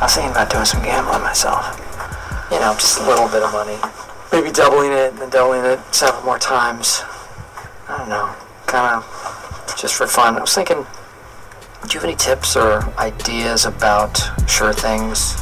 I was thinking about doing some gambling myself. You know, just a little bit of money. Maybe doubling it and then doubling it several more times. I don't know. Kind of just for fun. I was thinking, do you have any tips or ideas about sure things?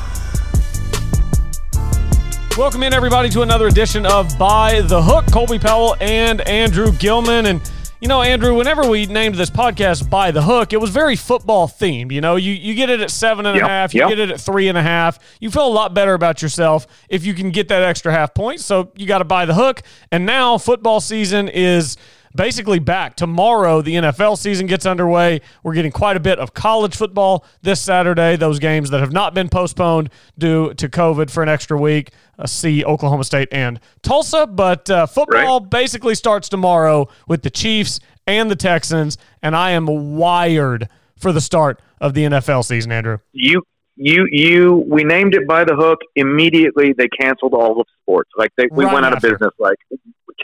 Welcome in, everybody, to another edition of By the Hook. Colby Powell and Andrew Gilman. And you know, Andrew, whenever we named this podcast By the Hook, it was very football themed. You know, you, you get it at seven and a half, you yep. get it at three and a half. You feel a lot better about yourself if you can get that extra half point. So you got to buy the hook. And now football season is basically back. Tomorrow, the NFL season gets underway. We're getting quite a bit of college football this Saturday. Those games that have not been postponed due to COVID for an extra week. Uh, see Oklahoma State and Tulsa. But uh, football basically starts tomorrow with the Chiefs and the Texans. And I am wired for the start of the NFL season, Andrew. You, you, you. We named it by the hook. Immediately, they canceled all of sports. Like they, we Right went out after. of business like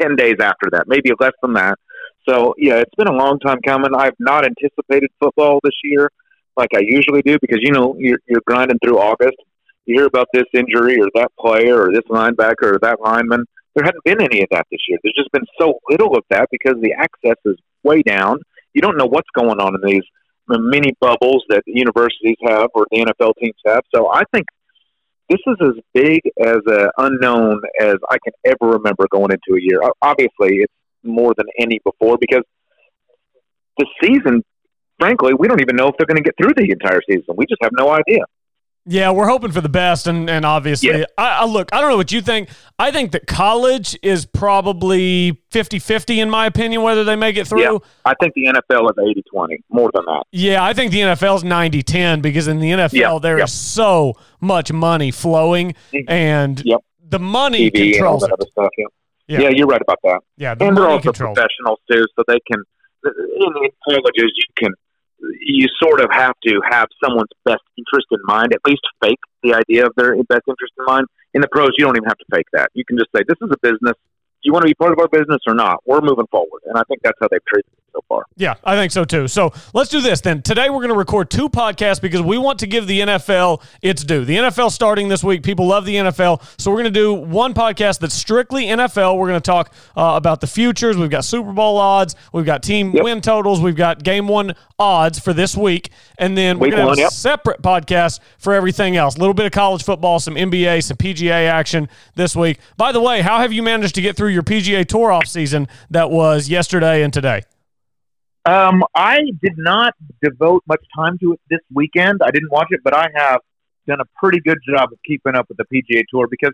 ten days after that, maybe less than that. So yeah, it's been a long time coming. I've not anticipated football this year like I usually do because you know you're, you're grinding through August. You hear about this injury or that player or this linebacker or that lineman. There hadn't been any of that this year. There's just been so little of that because the access is way down. You don't know what's going on in these mini bubbles that universities have or the NFL teams have. So I think this is as big as an unknown as I can ever remember going into a year. Obviously, it's more than any before because the season, frankly, we don't even know if they're going to get through the entire season. We just have no idea. Yeah, we're hoping for the best, and and obviously, Yeah. I, I look. I don't know what you think. I think that college is probably 50-50 in my opinion, whether they make it through. Yeah, I think the NFL is 80 20, more than that. Yeah, I think the NFL is 90-10 because in the NFL Yeah, there is so much money flowing, Mhm. and Yep. the money TV controls it. stuff. Yeah. Yeah. yeah, you're right about that. Yeah, the and they're also controls. professionals too, so they can. In, in colleges, you can you sort of have to have someone's best interest in mind, at least fake the idea of their best interest in mind. In the pros, you don't even have to fake that. You can just say, "This is a business. Do you want to be part of our business or not? We're moving forward," and I think that's how they've treated it so far. Yeah, I think so too. So let's do this then. Today we're going to record two podcasts because we want to give the NFL its due. The NFL starting this week. People love the NFL. So we're going to do one podcast that's strictly NFL. We're going to talk uh, about the futures. We've got Super Bowl odds. We've got team Yep. win totals. We've got game one odds for this week. And then we're going to have a yep. separate podcast for everything else. A little bit of college football, some NBA, some PGA action this week. By the way, how have you managed to get through your PGA Tour off season that was yesterday and today? Um, I did not devote much time to it this weekend. I didn't watch it, but I have done a pretty good job of keeping up with the PGA Tour because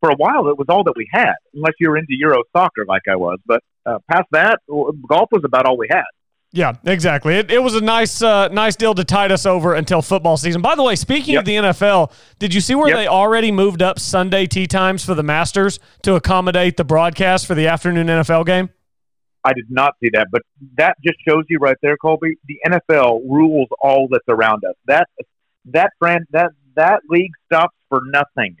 for a while it was all that we had, unless you were into Euro soccer like I was. But uh, past that, golf was about all we had. Yeah, exactly. It, it was a nice uh, nice deal to tide us over until football season. By the way, speaking Yep. of the NFL, did you see where Yep. they already moved up Sunday tee times for the Masters to accommodate the broadcast for the afternoon NFL game? I did not see that, but that just shows you right there, Colby. The NFL rules all that's around us. That that brand that that league stops for nothing.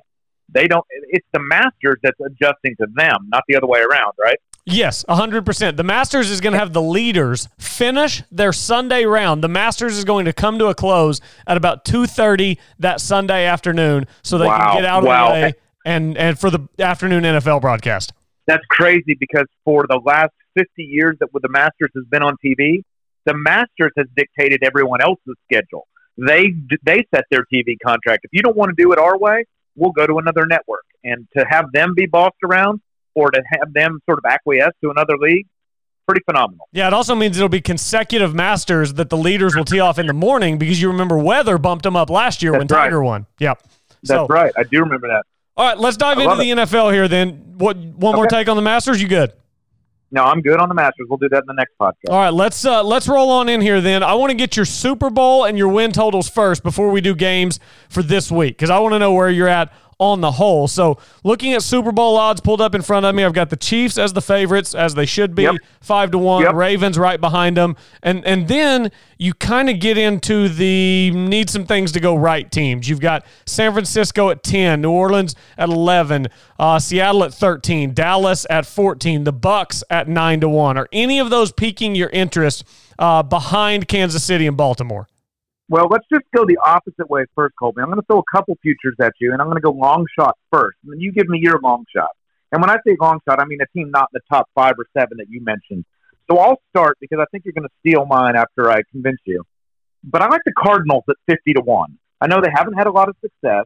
They don't. It's the Masters that's adjusting to them, not the other way around, right? Yes, 100%. The Masters is going to have the leaders finish their Sunday round. The Masters is going to come to a close at about 2:30 that Sunday afternoon so they can get out of Wow. the way and and for the afternoon NFL broadcast. that's crazy because for the last 50 years that the Masters has been on TV, the Masters has dictated everyone else's schedule. They they set their TV contract. If you don't want to do it our way, we'll go to another network. And to have them be bossed around or to have them sort of acquiesce to another league, pretty phenomenal. Yeah, it also means it'll be consecutive Masters that the leaders will tee off in the morning because you remember weather bumped them up last year when right. Tiger won. Yep. That's So, right. I do remember that. all right, let's dive into the NFL here then. What one more take on the Masters? You good? No, I'm good on the Masters. We'll do that in the next podcast. All right, let's uh, let's roll on in here then. I want to get your Super Bowl and your win totals first before we do games for this week because I want to know where you're at on the whole. So, looking at Super Bowl odds pulled up in front of me, I've got the Chiefs as the favorites, as they should be, Yep. five to one. Yep. Ravens right behind them, and and then you kind of get into the need some things to go right teams. You've got San Francisco at ten, New Orleans at eleven, uh, Seattle at thirteen, Dallas at fourteen, the Bucs at nine to one. Are any of those piquing your interest uh, behind Kansas City and Baltimore? Well, let's just go the opposite way first, Colby. I'm going to throw a couple futures at you, and I'm going to go long shot first. And then you give me your long shot. And when I say long shot, I mean a team not in the top five or seven that you mentioned. So I'll start because I think you're going to steal mine after I convince you. But I like the Cardinals at 50 to 1. I know they haven't had a lot of success.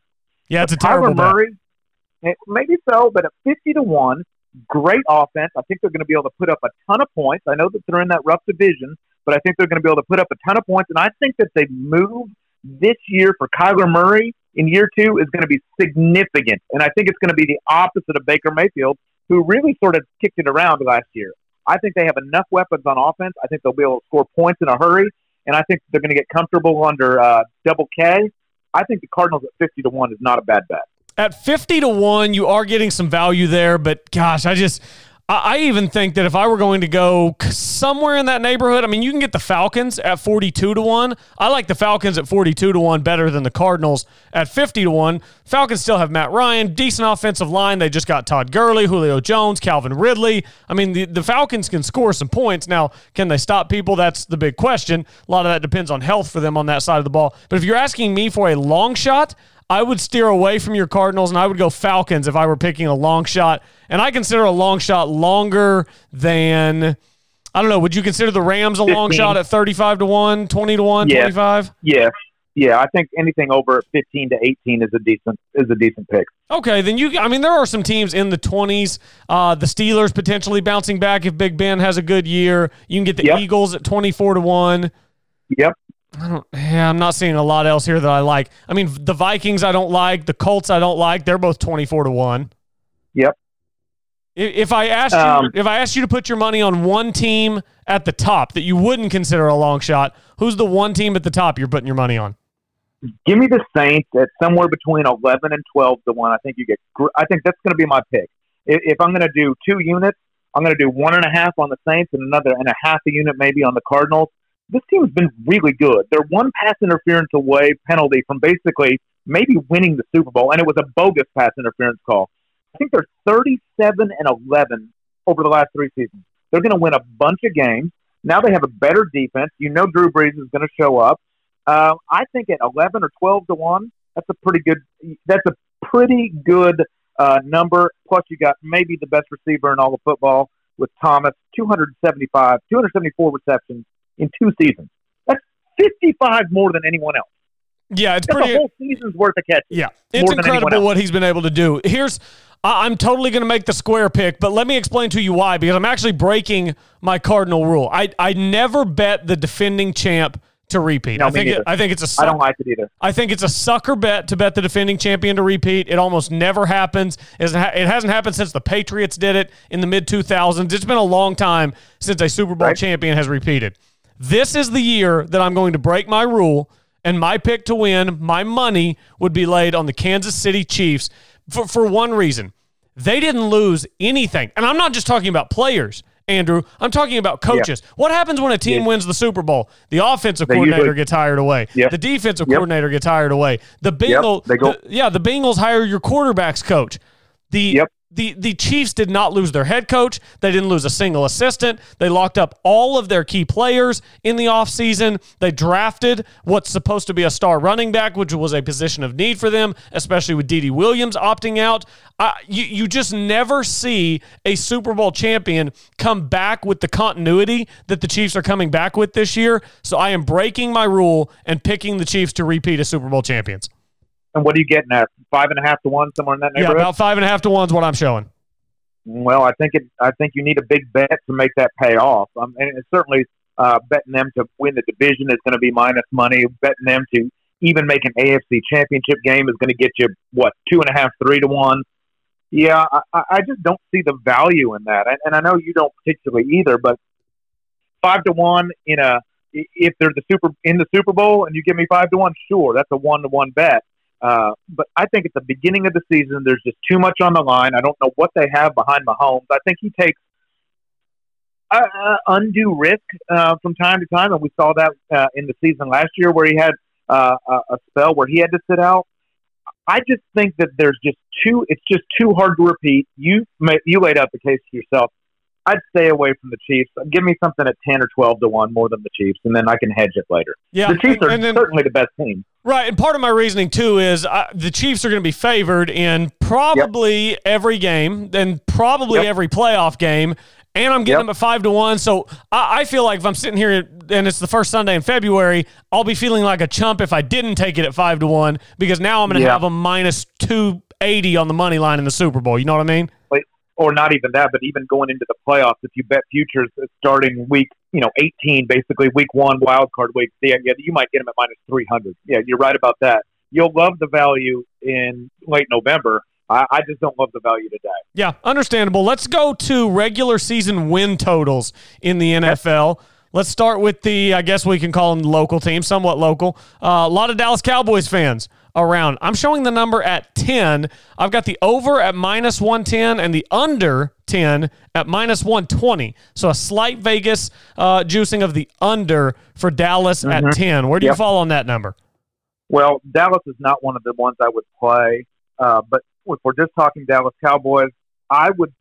Yeah, it's a terrible Kyler Murray, bet. maybe so, but at 50 to 1, great offense. I think they're going to be able to put up a ton of points. I know that they're in that rough division, but I think they're going to be able to put up a ton of points. And I think that they move this year for Kyler Murray in year two is going to be significant. And I think it's going to be the opposite of Baker Mayfield, who really sort of kicked it around last year. I think they have enough weapons on offense. I think they'll be able to score points in a hurry. And I think they're going to get comfortable under uh, double K. I think the Cardinals at 50 to 1 is not a bad bet. At 50 to 1, you are getting some value there, but gosh, I just I even think that if I were going to go somewhere in that neighborhood, I mean, you can get the Falcons at 42 to 1. I like the Falcons at 42 to 1 better than the Cardinals at 50 to 1. Falcons still have Matt Ryan, decent offensive line. They just got Todd Gurley, Julio Jones, Calvin Ridley. I mean, the, the Falcons can score some points. Now, can they stop people? That's the big question. A lot of that depends on health for them on that side of the ball. But if you're asking me for a long shot, I would steer away from your Cardinals and I would go Falcons if I were picking a long shot. And I consider a long shot longer than I don't know, would you consider the Rams a 15. long shot at 35 to 1, 20 to 1, yeah. 25? Yeah. Yeah, I think anything over 15 to 18 is a decent is a decent pick. Okay, then you I mean there are some teams in the 20s, uh, the Steelers potentially bouncing back if Big Ben has a good year. You can get the yep. Eagles at 24 to 1. Yep. I don't. Yeah, I'm not seeing a lot else here that I like. I mean, the Vikings I don't like. The Colts I don't like. They're both 24 to one. Yep. If, if I asked um, you, if I asked you to put your money on one team at the top that you wouldn't consider a long shot, who's the one team at the top you're putting your money on? Give me the Saints at somewhere between 11 and 12 to one. I think you get. I think that's going to be my pick. If, if I'm going to do two units, I'm going to do one and a half on the Saints and another and a half a unit maybe on the Cardinals this team's been really good. They're one pass interference away penalty from basically maybe winning the Super Bowl, and it was a bogus pass interference call. I think they're 37 and 11 over the last three seasons. They're going to win a bunch of games. Now they have a better defense. You know Drew Brees is going to show up. Uh, I think at 11 or 12 to one, that's a pretty good. That's a pretty good uh, number. Plus, you got maybe the best receiver in all of football with Thomas, 275, 274 receptions, in two seasons. That's 55 more than anyone else. Yeah, it's That's pretty. A whole season's worth of catches. Yeah, it's incredible what he's been able to do. Here's, I'm totally going to make the square pick, but let me explain to you why. Because I'm actually breaking my cardinal rule. I I never bet the defending champ to repeat. No, I think it, I think it's a. Suck, I don't like it either. I think it's a sucker bet to bet the defending champion to repeat. It almost never happens. It hasn't happened since the Patriots did it in the mid 2000s. It's been a long time since a Super Bowl right. champion has repeated. This is the year that I'm going to break my rule, and my pick to win, my money would be laid on the Kansas City Chiefs for, for one reason. They didn't lose anything. And I'm not just talking about players. Andrew. I'm talking about coaches. Yeah. What happens when a team yeah. wins the Super Bowl? The offensive they coordinator usually, gets hired away. Yep. The defensive yep. coordinator gets hired away. The Bengals, yep. yeah, the Bengals hire your quarterbacks coach. The yep the the Chiefs did not lose their head coach. They didn't lose a single assistant. They locked up all of their key players in the offseason. They drafted what's supposed to be a star running back, which was a position of need for them, especially with D.D. Williams opting out. You, you just never see a Super Bowl champion come back with the continuity that the Chiefs are coming back with this year. So I am breaking my rule and picking the Chiefs to repeat as Super Bowl champions. And what are you getting at? Five and a half to one, somewhere in that neighborhood. Yeah, about five and a half to one is what I'm showing. Well, I think it. I think you need a big bet to make that pay off. Um, and it's certainly uh, betting them to win the division is going to be minus money. Betting them to even make an AFC Championship game is going to get you what two and a half, three to one. Yeah, I, I just don't see the value in that, and, and I know you don't particularly either. But five to one in a if they're the super in the Super Bowl and you give me five to one, sure, that's a one to one bet. Uh, but I think at the beginning of the season, there's just too much on the line. I don't know what they have behind Mahomes. I think he takes uh, uh, undue risk uh, from time to time, and we saw that uh, in the season last year where he had uh, a spell where he had to sit out. I just think that there's just too. It's just too hard to repeat. You you laid out the case yourself. I'd stay away from the Chiefs. Give me something at ten or twelve to one more than the Chiefs, and then I can hedge it later. Yeah, the Chiefs and- are and then- certainly the best team. Right, and part of my reasoning too is uh, the Chiefs are going to be favored in probably every game, and probably Yep. every playoff game, and I'm getting Yep. them at five to one. So I, I feel like if I'm sitting here and it's the first Sunday in February, I'll be feeling like a chump if I didn't take it at five to one because now I'm going to have a minus two eighty on the money line in the Super Bowl. You know what I mean? Or not even that, but even going into the playoffs, if you bet futures starting week, you know, 18, basically week one, wild card week, yeah, yeah, you might get them at minus 300. Yeah, you're right about that. You'll love the value in late November. I, I just don't love the value today. Yeah, understandable. Let's go to regular season win totals in the NFL. Let's start with the, I guess we can call them local teams, somewhat local. Uh, a lot of Dallas Cowboys fans around. I'm showing the number at 10. I've got the over at minus 110 and the under 10 at minus 120. So a slight Vegas uh, juicing of the under for Dallas at 10. Where do you fall on that number? Well, Dallas is not one of the ones I would play, uh, but if we're just talking Dallas Cowboys, I would.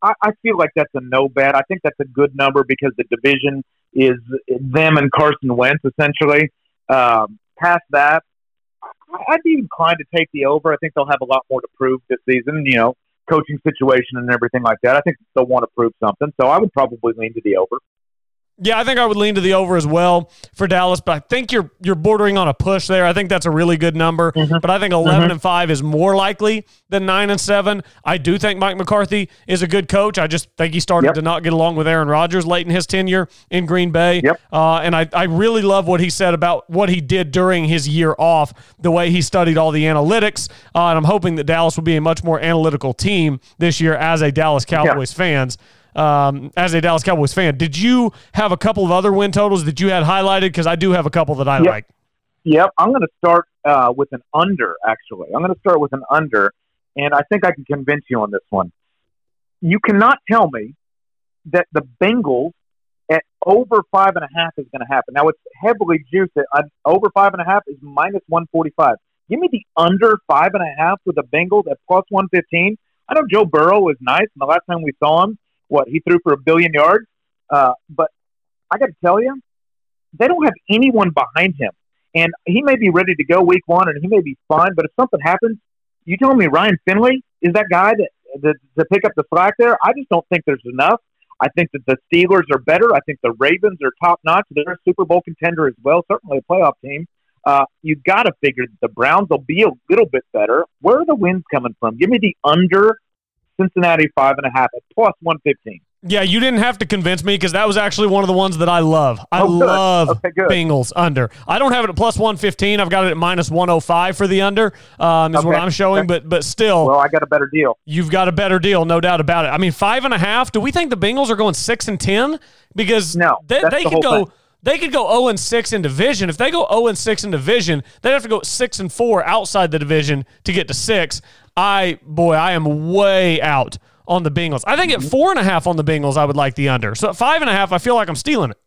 I, I feel like that's a no bet. I think that's a good number because the division is them and Carson Wentz essentially. Um, past that, I'd be inclined to take the over. I think they'll have a lot more to prove this season. You know, coaching situation and everything like that. I think they'll want to prove something. So I would probably lean to the over. Yeah, I think I would lean to the over as well for Dallas, but I think you're you're bordering on a push there. I think that's a really good number, but I think 11 and 5 is more likely than 9 and 7. I do think Mike McCarthy is a good coach. I just think he started Yep. to not get along with Aaron Rodgers late in his tenure in Green Bay. Yep. Uh, and I, I really love what he said about what he did during his year off, the way he studied all the analytics. Uh, and I'm hoping that Dallas will be a much more analytical team this year as a Dallas Cowboys fans. Um, as a Dallas Cowboys fan, did you have a couple of other win totals that you had highlighted? Because I do have a couple that I Yep. like. Yep, I'm going to start uh, with an under. Actually, I'm going to start with an under, and I think I can convince you on this one. You cannot tell me that the Bengals at over five and a half is going to happen. Now it's heavily juiced. At, uh, over five and a half is minus one forty five. Give me the under five and a half with the Bengals at plus one fifteen. I know Joe Burrow was nice, and the last time we saw him, what he threw for a billion yards. Uh, but I got to tell you, they don't have anyone behind him and he may be ready to go week one, and he may be fine. But if something happens, you tell me Ryan Finley is that guy that to pick up the slack there. I just don't think there's enough. I think that the Steelers are better. I think the Ravens are top notch. They're a Super Bowl contender as well, certainly a playoff team. Uh, you got to figure that the Browns will be a little bit better. Where are the wins coming from? Give me the under Cincinnati five and a half at plus one fifteen. Yeah, you didn't have to convince me because that was actually one of the ones that I love. I Oh, love Okay. Bengals under. I don't have it at plus 115. I've got it at minus 105 for the under, um, is what I'm showing. okay. But but still, Well, I got a better deal. you've got a better deal, no doubt about it. I mean, five and a half. Do we think the Bengals are going six and ten? Because No, they, they the could go. thing. They could go 0 and 6 in division. If they go 0 and 6 in division, they'd have to go 6 and 4 outside the division to get to 6. I boy, I am way out on the Bengals. I think at four and a half on the Bengals, I would like the under. So at five and a half, I feel like I'm stealing it.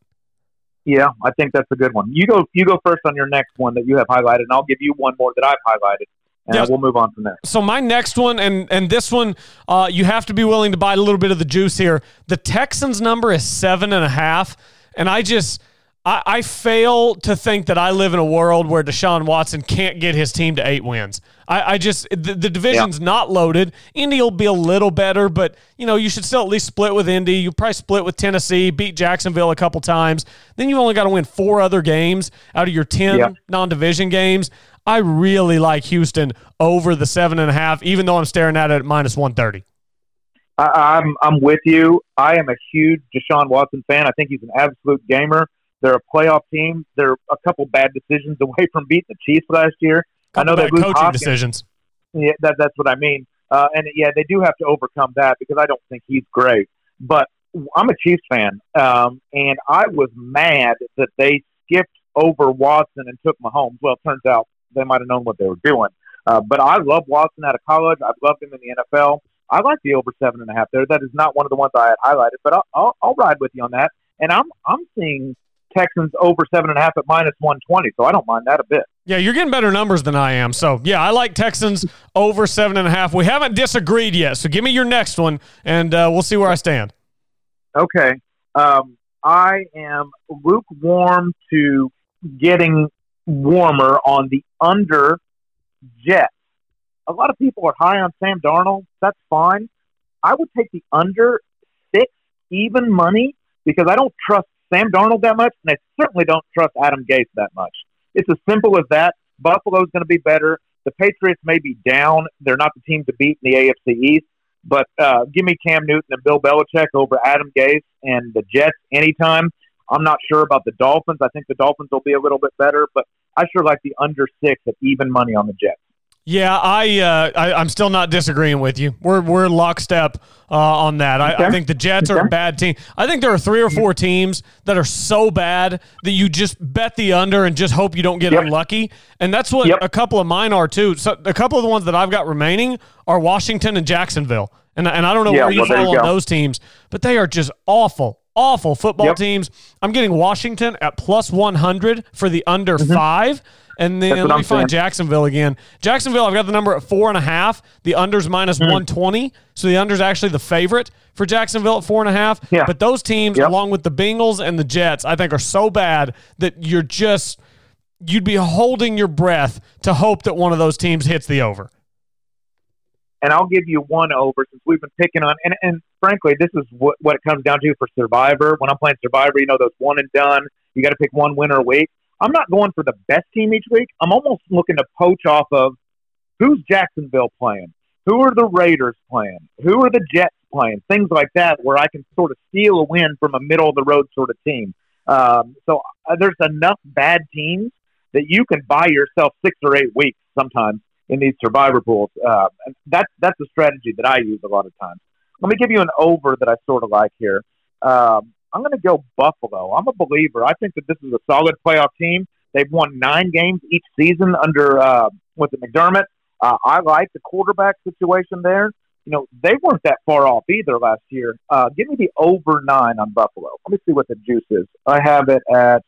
Yeah, I think that's a good one. You go. You go first on your next one that you have highlighted, and I'll give you one more that I've highlighted, and Yes. we'll move on from there. So my next one, and and this one, uh, you have to be willing to buy a little bit of the juice here. The Texans number is seven and a half, and I just I, I fail to think that I live in a world where Deshaun Watson can't get his team to eight wins. I, I just the, the division's not loaded. Indy will be a little better, but you know you should still at least split with Indy. You probably split with Tennessee, beat Jacksonville a couple times. Then you've only got to win four other games out of your ten Yeah. non-division games. I really like Houston over the seven and a half, even though I'm staring at it at minus one thirty. I'm I'm with you. I am a huge Deshaun Watson fan. I think he's an absolute gamer. They're a playoff team. They're a couple bad decisions away from beating the Chiefs last year. I know they Bad lose coaching Hopkins. decisions. Yeah, that, that's what I mean. Uh, and yeah, they do have to overcome that because I don't think he's great. But I'm a Chiefs fan, um, and I was mad that they skipped over Watson and took Mahomes. Well, it turns out they might have known what they were doing. Uh, but I love Watson out of college. I've loved him in the NFL. I like the over seven and a half there. That is not one of the ones I had highlighted, but I'll, I'll, I'll ride with you on that. And I'm I'm seeing Texans over seven and a half at minus one twenty, so I don't mind that a bit. Yeah, you're getting better numbers than I am. So yeah, I like Texans over seven and a half. We haven't disagreed yet, so give me your next one, and uh, we'll see where I stand. Okay. Um, I am lukewarm to getting warmer on the under Jets. A lot of people are high on Sam Darnold. That's fine. I would take the under six even money because I don't trust Sam Darnold that much, and I certainly don't trust Adam Gase that much. It's as simple as that. Buffalo's going to be better. The Patriots may be down. They're not the team to beat in the AFC East. But uh, give me Cam Newton and Bill Belichick over Adam Gase and the Jets anytime. I'm not sure about the Dolphins. I think the Dolphins will be a little bit better, but I sure like the under six at even money on the Jets. Yeah, I, uh, I am still not disagreeing with you. We're we're lockstep uh, on that. I, Okay. I think the Jets are a bad team. I think there are three or four teams that are so bad that you just bet the under and just hope you don't get Yep. unlucky. And that's what Yep. a couple of mine are too. So a couple of the ones that I've got remaining are Washington and Jacksonville. And and I don't know Yeah, where you well, there you fall on those teams, but they are just awful. Awful football Yep. teams. I'm getting Washington at plus 100 for the under five. And then Mm-hmm. Let me I'm find saying. Jacksonville again. Jacksonville, I've got the number at four and a half. The under's minus Mm. 120. So the under's actually the favorite for Jacksonville at four and a half. Yeah. But those teams, Yep. along with the Bengals and the Jets, I think are so bad that you're just, you'd be holding your breath to hope that one of those teams hits the over. And I'll give you one over since we've been picking on. And, and frankly, this is what, what it comes down to for Survivor. When I'm playing Survivor, you know those one and done. You got to pick one winner a week. I'm not going for the best team each week. I'm almost looking to poach off of who's Jacksonville playing, who are the Raiders playing, who are the Jets playing, things like that, where I can sort of steal a win from a middle of the road sort of team. Um, so uh, there's enough bad teams that you can buy yourself six or eight weeks sometimes in these survivor pools. Uh, and that's that's a strategy that I use a lot of times. Let me give you an over that I sort of like here. Um, I'm going to go Buffalo. I'm a believer. I think that this is a solid playoff team. They've won nine games each season under uh, with the McDermott. Uh, I like the quarterback situation there. You know, they weren't that far off either last year. Uh, give me the over nine on Buffalo. Let me see what the juice is. I have it at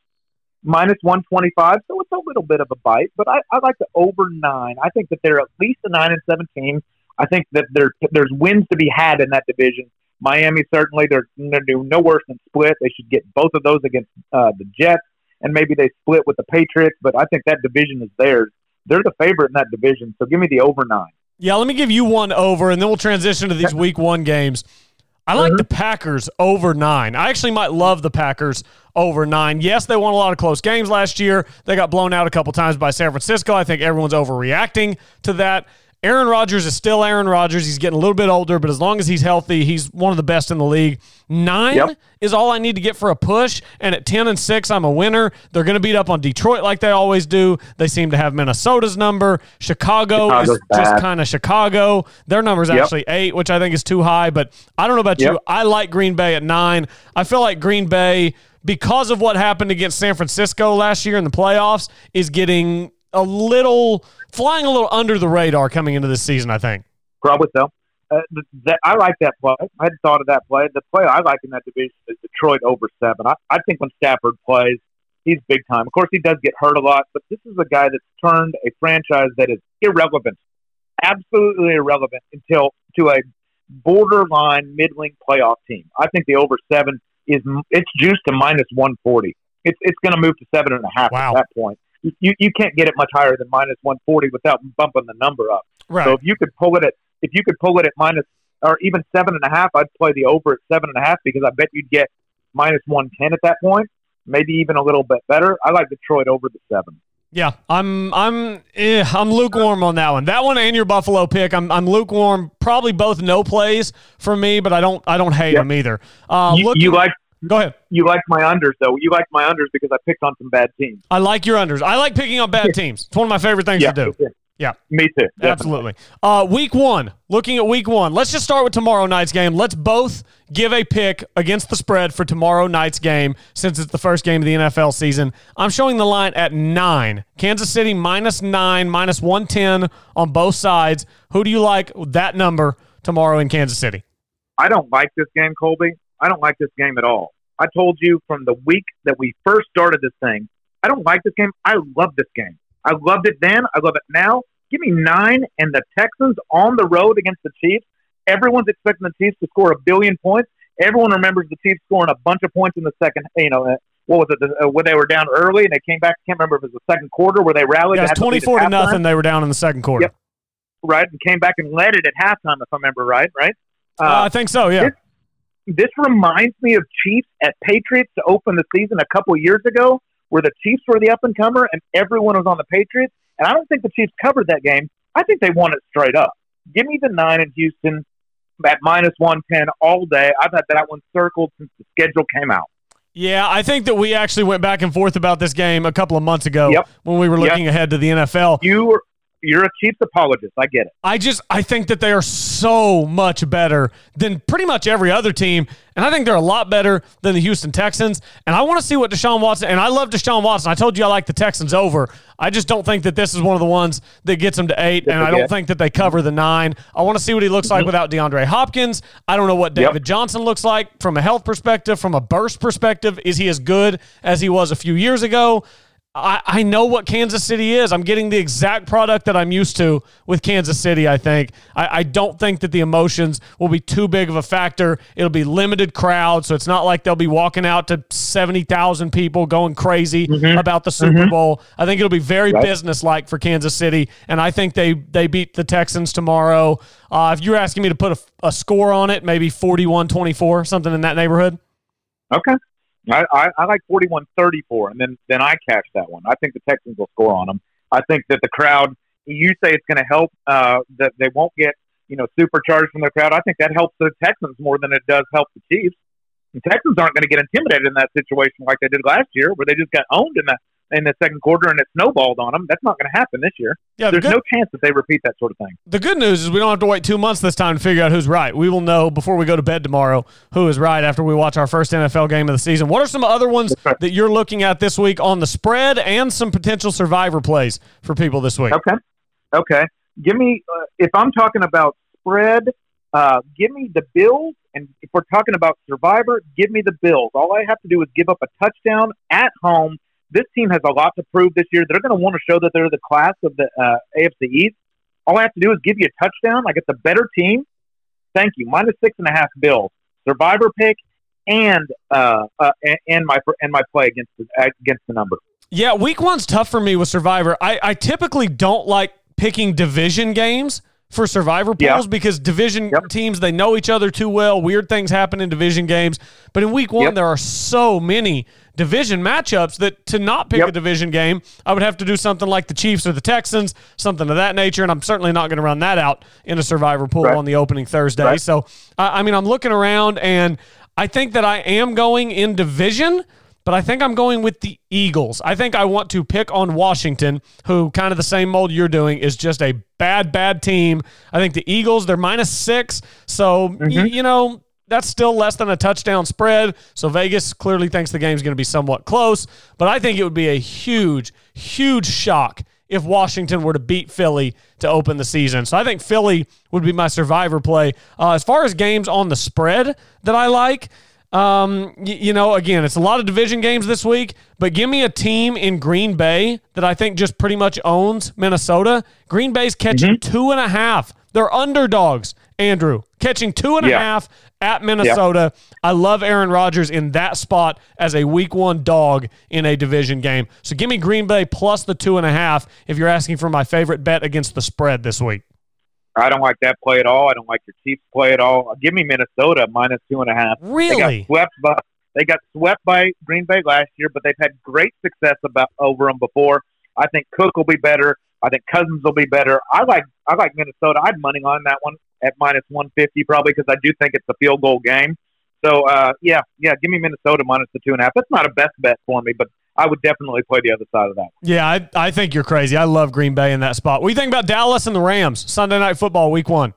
minus 125, so it's a little bit of a bite, but I, I like the over nine. I think that they're at least a nine and seven team. I think that there there's wins to be had in that division. Miami certainly they're they're doing no worse than split. They should get both of those against uh, the Jets, and maybe they split with the Patriots. But I think that division is theirs. They're the favorite in that division, so give me the over nine. Yeah, let me give you one over, and then we'll transition to these week one games. I like the mm-hmm. Packers over nine. I actually might love the Packers over nine. Yes, they won a lot of close games last year. They got blown out a couple times by San Francisco. I think everyone's overreacting to that. Aaron Rodgers is still Aaron Rodgers. He's getting a little bit older, but as long as he's healthy, he's one of the best in the league. Nine Yep. is all I need to get for a push. And at 10 and 6, I'm a winner. They're going to beat up on Detroit like they always do. They seem to have Minnesota's number. Chicago is Chicago's just kind of Chicago. Their number's Yep. actually eight, which I think is too high. But I don't know about you. I like Green Bay at nine. I feel like Green Bay, because of what happened against San Francisco last year in the playoffs, is getting a little flying a little under the radar coming into this season. I think. Probably so. Uh, that, I like that play. I hadn't thought of that play. The play I like in that division is Detroit over seven. I, I think when Stafford plays, he's big time. Of course, he does get hurt a lot, but this is a guy that's turned a franchise that is irrelevant, absolutely irrelevant, until to a borderline middling playoff team. I think the over seven is it's juiced to minus one forty. It's it's going to move to seven and a half Wow. at that point. You, you can't get it much higher than minus one forty without bumping the number up. Right. So if you could pull it at if you could pull it at minus or even seven and a half, I'd play the over at seven and a half because I bet you'd get minus one ten at that point, maybe even a little bit better. I like Detroit over the seven. Yeah, I'm I'm eh, I'm lukewarm on that one. That one and your Buffalo pick, I'm I'm lukewarm. Probably both no plays for me, but I don't I don't hate Yep. them either. Uh, you, look, you like go ahead. you like my unders though. You like my unders because I picked on some bad teams. I like your unders. I like picking on bad teams. It's one of my favorite things to do. Yeah. me too. definitely. Absolutely. Uh, week one. Looking at week one. Let's just start with tomorrow night's game. Let's both give a pick against the spread for tomorrow night's game since it's the first game of the NFL season. I'm showing the line at nine. Kansas City minus nine, minus 110 on both sides. Who do you like that number tomorrow in Kansas City? I don't like this game, Colby. I don't like this game at all. I told you from the week that we first started this thing, I don't like this game. I love this game. I loved it then. I love it now. Give me nine and the Texans on the road against the Chiefs. Everyone's expecting the Chiefs to score a billion points. Everyone remembers the Chiefs scoring a bunch of points in the second. You know, uh, what was it? The, uh, when they were down early and they came back. I can't remember if it was the second quarter where they rallied. Yeah, it was and had the lead twenty-four at to halftime. nothing. They were down in the second quarter. Yep. right? And came back and led it at halftime, if I remember right, right? Uh, I think so. Yeah. this- This reminds me of Chiefs at Patriots to open the season a couple years ago, where the Chiefs were the up and comer and everyone was on the Patriots. And I don't think the Chiefs covered that game. I think they won it straight up. Give me the nine in Houston at minus one ten all day. I've had that one circled since the schedule came out. Yeah, I think that we actually went back and forth about this game a couple of months ago Yep. when we were Yep. looking ahead to the NFL. You were you're a Chiefs apologist. I get it. I just I think that they are so much better than pretty much every other team, and I think they're a lot better than the Houston Texans. And I want to see what Deshaun Watson and I love Deshaun Watson. I told you I like the Texans over. I just don't think that this is one of the ones that gets them to eight, and I don't think that they cover the nine. I want to see what he looks like mm-hmm. without DeAndre Hopkins. I don't know what Yep. David Johnson looks like from a health perspective, from a burst perspective. Is he as good as he was a few years ago? I, I know what Kansas City is. I'm getting the exact product that I'm used to with Kansas City, I think. I, I don't think that the emotions will be too big of a factor. It'll be limited crowd, so it's not like they'll be walking out to 70,000 people going crazy about the Super Bowl. I think it'll be very Right. businesslike for Kansas City, and I think they, they beat the Texans tomorrow. Uh, if you're asking me to put a, a score on it, maybe 41 24, something in that neighborhood. Okay. I, I, I like 41-34, and then then I catch that one. I think the Texans will score on them. I think that the crowd. You say it's going to help uh, that they won't get you know supercharged from the crowd. I think that helps the Texans more than it does help the Chiefs. The Texans aren't going to get intimidated in that situation like they did last year, where they just got owned in the in the second quarter and it snowballed on them. That's not going to happen this year. Yeah, the There's good, no chance that they repeat that sort of thing. the good news is we don't have to wait two months this time to figure out who's right. We will know before we go to bed tomorrow who is right after we watch our first NFL game of the season. What are some other ones right. that you're looking at this week on the spread and some potential survivor plays for people this week? Okay. Okay. Give me, uh, if I'm talking about spread, uh, give me the Bills. And if we're talking about Survivor, give me the Bills. All I have to do is give up a touchdown at home. This team has a lot to prove this year. They're going to want to show that they're the class of the uh, AFC East. All I have to do is give you a touchdown. I get the better team. Thank you. Minus six and a half Bills. Survivor pick and uh, uh, and, my and my play against the, against the number. Yeah, week one's tough for me with Survivor. I, I typically don't like picking division games for Survivor Yeah. pools because division Yep. teams they know each other too well. Weird things happen in division games. But in week one, Yep. there are so many division matchups that to not pick Yep. a division game, I would have to do something like the Chiefs or the Texans, something of that nature. And I'm certainly not going to run that out in a Survivor pool Right. on the opening Thursday. Right. So I I mean, I'm looking around and I think that I am going in division but I think I'm going with the Eagles. I think I want to pick on Washington, who kind of the same mold you're doing is just a bad, bad team. I think the Eagles, they're minus six. So, y- you know, that's still less than a touchdown spread. So Vegas clearly thinks the game's going to be somewhat close. But I think it would be a huge, huge shock if Washington were to beat Philly to open the season. So I think Philly would be my survivor play. Uh, as far as games on the spread that I like, um, y- you know, again, it's a lot of division games this week, but give me a team in Green Bay that I think just pretty much owns Minnesota. Green Bay's catching two and a half. They're underdogs, Andrew, catching two and a half Yeah. at Minnesota. I love Aaron Rodgers in that spot as a week one dog in a division game. So give me Green Bay plus the two and a half if you're asking for my favorite bet against the spread this week. I don't like that play at all. I don't like your Chiefs play at all. Give me Minnesota minus two and a half. Really? They got swept by they got swept by Green Bay last year, but they've had great success about over them before. I think Cook will be better. I think Cousins will be better. I like I like Minnesota. I'd money on that one at minus one fifty probably because I do think it's a field goal game. So uh, yeah, yeah, give me Minnesota minus the two and a half. That's not a best bet for me, but I would definitely play the other side of that. Yeah, I, I think you're crazy. I love Green Bay in that spot. What do you think about Dallas and the Rams? Sunday night football, week one.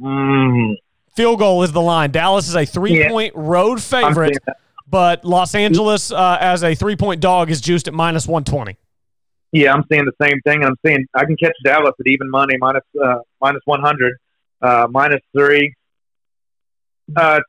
Mm, Field goal is the line. Dallas is a three Yeah. point road favorite, but Los Angeles uh, as a three point dog is juiced at minus 120. Yeah, I'm seeing the same thing, I'm seeing I can catch Dallas at even money minus uh, minus one hundred, uh, minus three. Uh,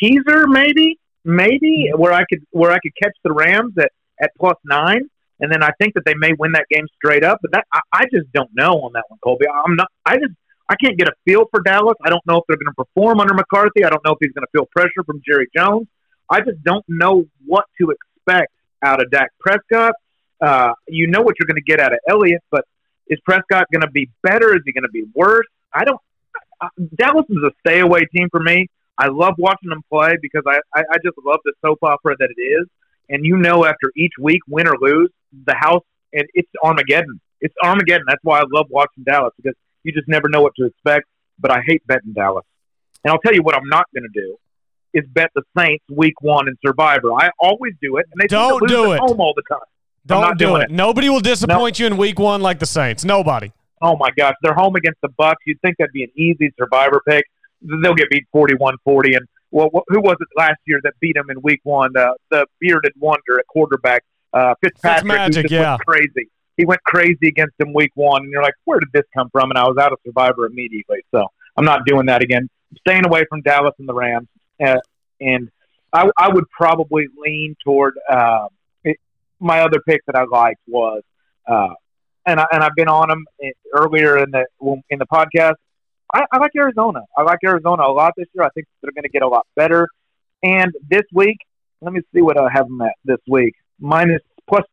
teaser maybe, maybe where I could where I could catch the Rams at at plus nine, and then I think that they may win that game straight up. But that I, I just don't know on that one, Colby. I'm not. I just I can't get a feel for Dallas. I don't know if they're going to perform under McCarthy. I don't know if he's going to feel pressure from Jerry Jones. I just don't know what to expect out of Dak Prescott. Uh, you know what you're going to get out of Elliott, but is Prescott going to be better? Is he going to be worse? I don't. I, Dallas is a stay away team for me. I love watching them play because I, I, I just love the soap opera that it is. And you know, after each week, win or lose, the house and it's Armageddon. It's Armageddon. That's why I love watching Dallas because you just never know what to expect. But I hate betting Dallas. And I'll tell you what I'm not going to do is bet the Saints week one in Survivor. I always do it, and they don't do it home all the time. Don't do it. it. Nobody will disappoint no. you in week one like the Saints. Nobody. Oh my gosh, they're home against the Bucs. You'd think that'd be an easy Survivor pick. They'll get beat 41-40. And well, who was it last year that beat them in week one? Uh, the bearded wonder at quarterback, uh, Fitzpatrick. Magic, yeah. Went crazy. He went crazy against them week one, and you're like, where did this come from? And I was out of Survivor immediately. So I'm not doing that again. staying away from Dallas and the Rams. Uh, and I, I would probably lean toward uh, it, my other pick that I liked was, uh, and I, and I've been on them earlier in the in the podcast. I, I like Arizona. I like Arizona a lot this year. I think they're going to get a lot better. And this week, let me see what I have them at this week. Minus plus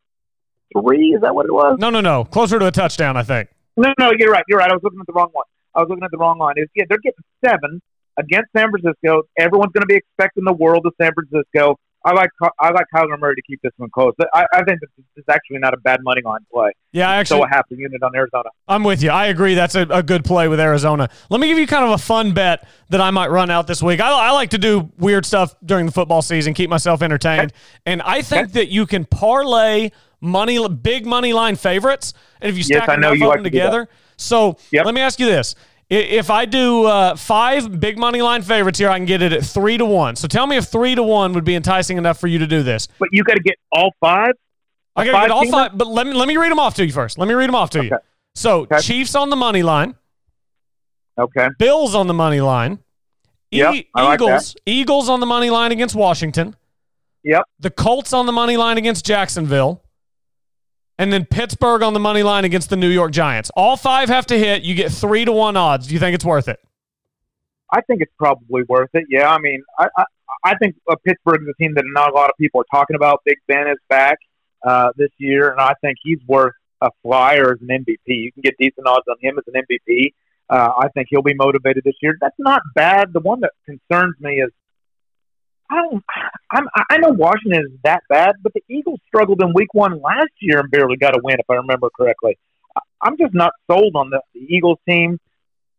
three. Is that what it was? No, no, no. Closer to a touchdown, I think. No, no, you're right. You're right. I was looking at the wrong one. I was looking at the wrong one. It's, yeah, they're getting seven against San Francisco. Everyone's going to be expecting the world of San Francisco. I like I like Kyler Murray to keep this one close. I, I think this is actually not a bad money line play. Yeah, I actually so a half the unit on Arizona. I'm with you. I agree. That's a, a, good play with Arizona. Let me give you kind of a fun bet that I might run out this week. I, I like to do weird stuff during the football season, keep myself entertained, and I think that you can parlay money big money line favorites, and if you stack yes, them together. So yep. let me ask you this: if I do uh, five big money line favorites here, I can get it at three to one. So tell me if three to one would be enticing enough for you to do this. But you got to get all five. I got to get all teamer? five. But let me let me read them off to you first. Let me read them off to okay. you. So okay. Chiefs on the money line. Okay. Bills on the money line. Yep, e- Eagles. Like Eagles on the money line against Washington. Yep. The Colts on the money line against Jacksonville and then Pittsburgh on the money line against the New York Giants. All five have to hit. You get three to one odds. Do you think it's worth it? I think it's probably worth it. Yeah, I mean, I I, I think uh, Pittsburgh is a team that not a lot of people are talking about. Big Ben is back uh, this year, and I think he's worth a flyer as an MVP. You can get decent odds on him as an MVP. Uh, I think he'll be motivated this year. That's not bad. The one that concerns me is I don't. I'm, I know Washington is that bad, but the Eagles struggled in Week One last year and barely got a win, if I remember correctly. I'm just not sold on the, the Eagles team.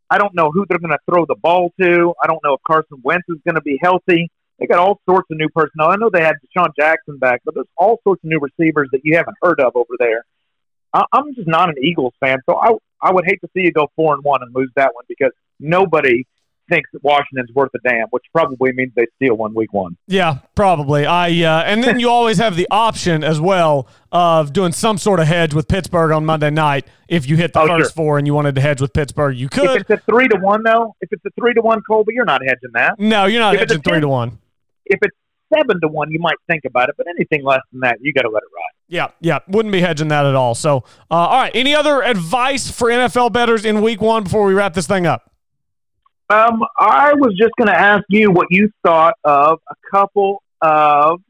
I don't know who they're going to throw the ball to. I don't know if Carson Wentz is going to be healthy. They got all sorts of new personnel. I know they had DeSean Jackson back, but there's all sorts of new receivers that you haven't heard of over there. I, I'm just not an Eagles fan, so I I would hate to see you go four and one and lose that one because nobody thinks that Washington's worth a damn, which probably means they steal one week one. Yeah, probably. I uh, and then you always have the option as well of doing some sort of hedge with Pittsburgh on Monday night. If you hit the oh, first sure. four and you wanted to hedge with Pittsburgh, you could. If it's a three to one though, if it's a three to one, Colby, you're not hedging that. No, you're not if hedging three to one. If it's seven to one, you might think about it, but anything less than that, you got to let it ride. Yeah, yeah, wouldn't be hedging that at all. So, uh, all right, any other advice for NFL bettors in Week One before we wrap this thing up? Um, I was just going to ask you what you thought of a couple of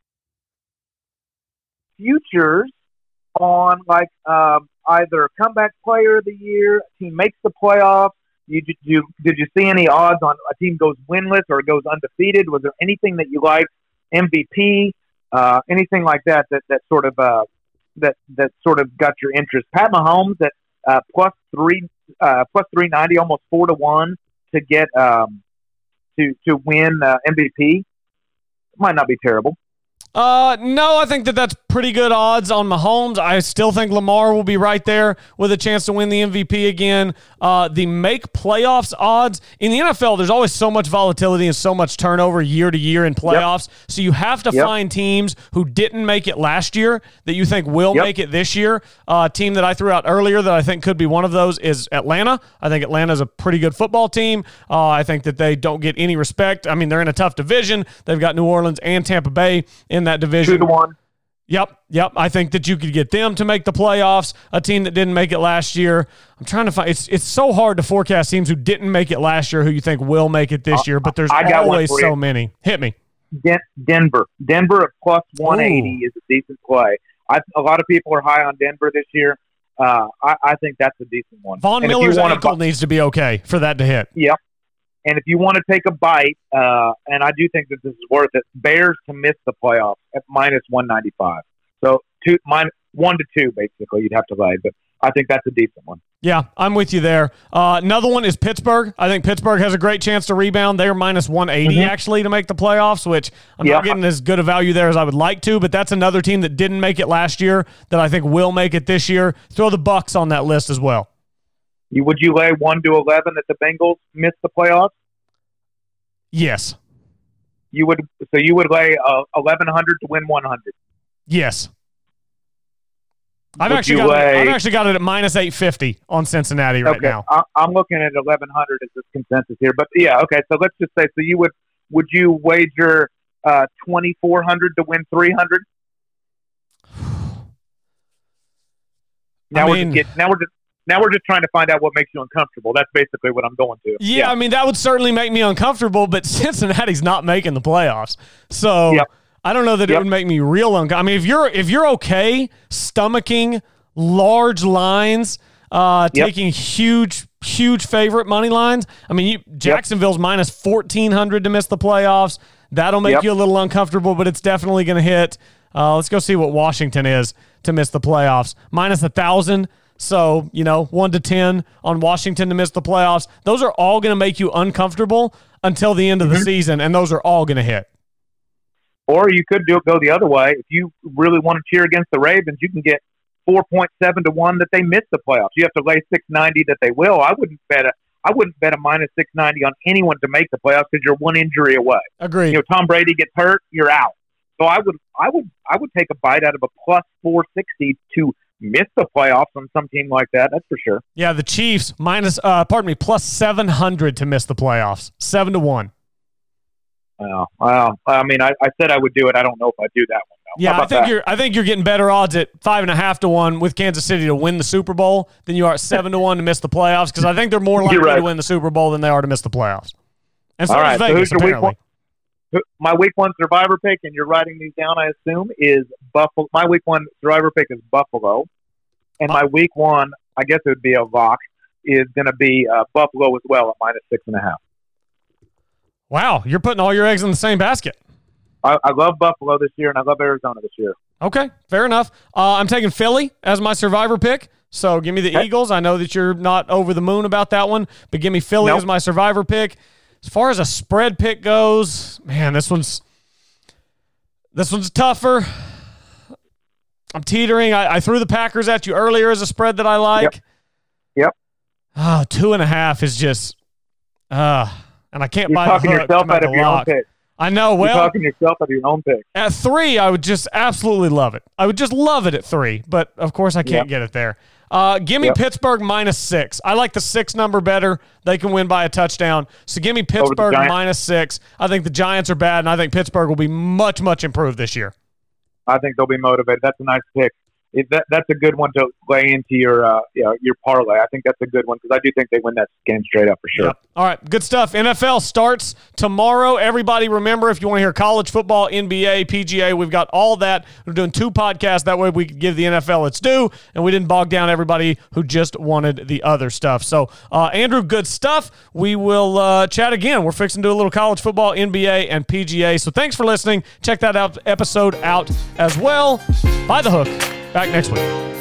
futures on like um, either comeback player of the year, team makes the playoffs. You, did you did you see any odds on a team goes winless or goes undefeated? Was there anything that you liked? MVP, uh, anything like that that that sort of uh, that that sort of got your interest? Pat Mahomes at uh, plus three uh, plus three ninety, almost four to one to get um, to to win uh, MVP might not be terrible. Uh, no, I think that that's pretty good odds on Mahomes. I still think Lamar will be right there with a chance to win the MVP again. Uh, the make playoffs odds in the NFL, there's always so much volatility and so much turnover year to year in playoffs. Yep. So you have to yep. find teams who didn't make it last year that you think will yep. make it this year. A uh, team that I threw out earlier that I think could be one of those is Atlanta. I think Atlanta is a pretty good football team. Uh, I think that they don't get any respect. I mean, they're in a tough division. They've got New Orleans and Tampa Bay in that division. Two to one. Yep, yep. I think that you could get them to make the playoffs. A team that didn't make it last year. I'm trying to find. It's it's so hard to forecast teams who didn't make it last year who you think will make it this year. But there's I got always so many. Hit me. Den- Denver. Denver at plus 180 is a decent play. I, a lot of people are high on Denver this year. Uh, I, I think that's a decent one. Von And Miller's ankle needs to be okay for that to hit. And if you want to take a bite, uh, and I do think that this is worth it, Bears to miss the playoffs at minus 195. So two, one to two, basically, you'd have to lay. But I think that's a decent one. Yeah, I'm with you there. Uh, another one is Pittsburgh. I think Pittsburgh has a great chance to rebound. They're minus 180 Mhm. actually to make the playoffs, which I'm Yeah. not getting as good a value there as I would like to. But that's another team that didn't make it last year that I think will make it this year. Throw the Bucs on that list as well. You, would you lay 1 to 11 that the Bengals miss the playoffs? Yes, You would. So you would lay uh, 1100 to win 100. yes. I've Would actually got it, lay- I've actually got it at minus 850 on Cincinnati right okay, now. I, I'm looking at 1100 as this consensus here, but yeah, okay. So let's just say, so you would would you wager uh, 2400 to win 300? Now we're just get, now we're just now we're just trying to find out what makes you uncomfortable. That's basically what I'm going to. Yeah, I mean that would certainly make me uncomfortable, but Cincinnati's not making the playoffs, so Yep. I don't know that it would make me real uncomfortable. I mean, if you're if you're okay stomaching large lines, uh, Yep. taking huge huge favorite money lines. I mean, you, Jacksonville's minus fourteen hundred to miss the playoffs. That'll make Yep. you a little uncomfortable, but it's definitely going to hit. Uh, let's go see what Washington is to miss the playoffs. Minus a thousand. So, you know, one to 10 on Washington to miss the playoffs. Those are all going to make you uncomfortable until the end of the Mhm. season, and those are all going to hit. Or you could do go the other way. If you really want to cheer against the Ravens, you can get 4.7 to 1 that they miss the playoffs. You have to lay 690 that they will. I wouldn't bet a I wouldn't bet a minus 690 on anyone to make the playoffs because you're one injury away. Agreed. You know, Tom Brady gets hurt, you're out. So I would I would I would take a bite out of a plus 460 to miss the playoffs on some team like that. That's for sure. yeah, the Chiefs minus, uh, pardon me, plus 700 to miss the playoffs. 7 to 1. Well, well, I mean, I, I said I would do it. I don't know if I do that one. Though. Yeah, I think that? you're. I think you're getting better odds at five and a half to one with Kansas City to win the Super Bowl than you are at seven to one to miss the playoffs because I think they're more likely right. to win the Super Bowl than they are to miss the playoffs. And so All right, so Vegas who's your week apparently. one? My week one survivor pick, and you're writing these down, I assume, is Buffalo. My week one survivor pick is Buffalo, and my week one, I guess it would be a lock, is going to be uh, Buffalo as well at minus six and a half. Wow, you're putting all your eggs in the same basket. I, I love Buffalo this year, and I love Arizona this year. Okay, fair enough. Uh, I'm taking Philly as my survivor pick. So give me the Okay. Eagles. I know that you're not over the moon about that one, but give me Philly Nope. as my survivor pick. As far as a spread pick goes, man, this one's this one's tougher. I'm teetering. I, I threw the Packers at you earlier as a spread that I like. Yep. Oh, two and a half is just uh and I can't You're buy talking yourself out of your own lock. I know. You're Well, talking yourself out of your own pick. at three, I would just absolutely love it. I would just love it at three, but of course I can't Yep. get it there. Uh, give me Yep. Pittsburgh minus six. I like the six number better. They can win by a touchdown. So give me Pittsburgh minus six. I think the Giants are bad, and I think Pittsburgh will be much, much improved this year. I think they'll be motivated. That's a nice pick. It, that, that's a good one to lay into your uh, you know, your parlay. I think that's a good one because I do think they win that game straight up for sure. Yep. All right, good stuff. NFL starts tomorrow. Everybody, remember if you want to hear college football, NBA, PGA, we've got all that. We're doing two podcasts. That way we can give the NFL its due, and we didn't bog down everybody who just wanted the other stuff. So, uh, Andrew, good stuff. We will uh, chat again. We're fixing to do a little college football, NBA, and PGA. So, thanks for listening. Check that out episode out as well. By the hook. Back next week.